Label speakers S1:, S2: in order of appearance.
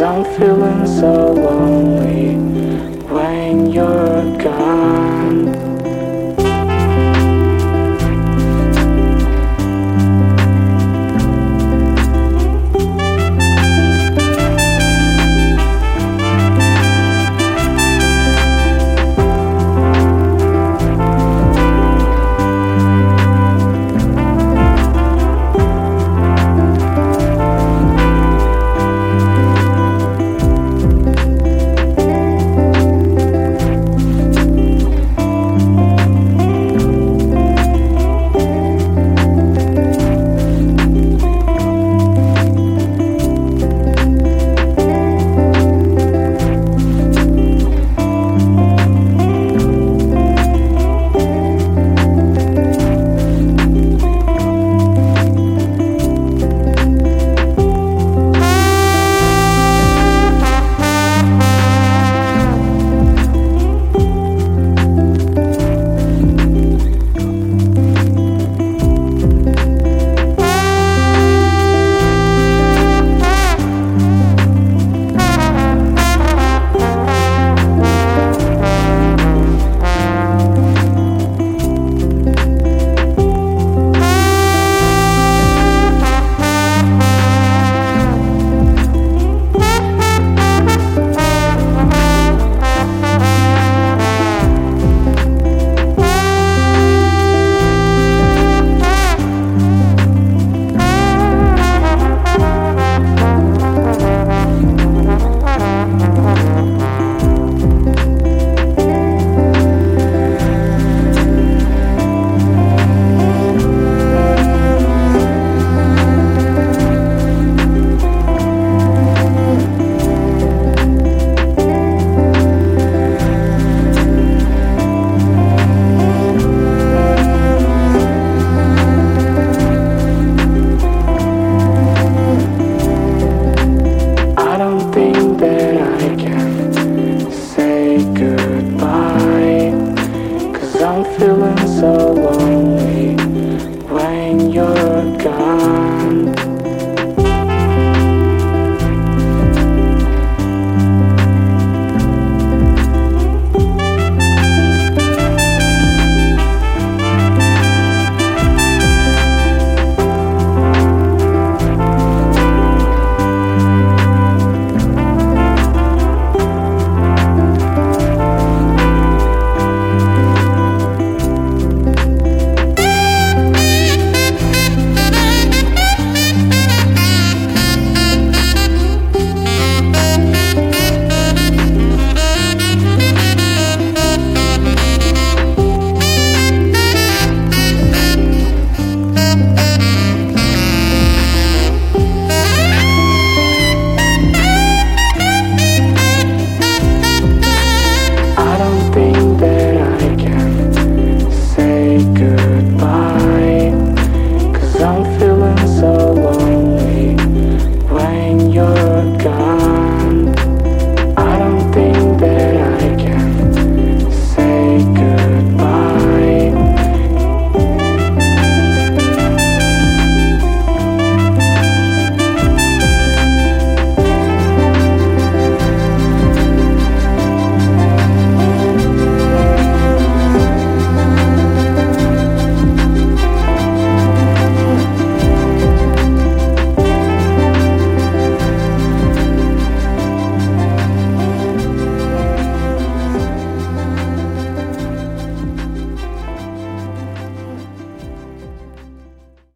S1: I'm feeling so alone. I'm feeling so lonely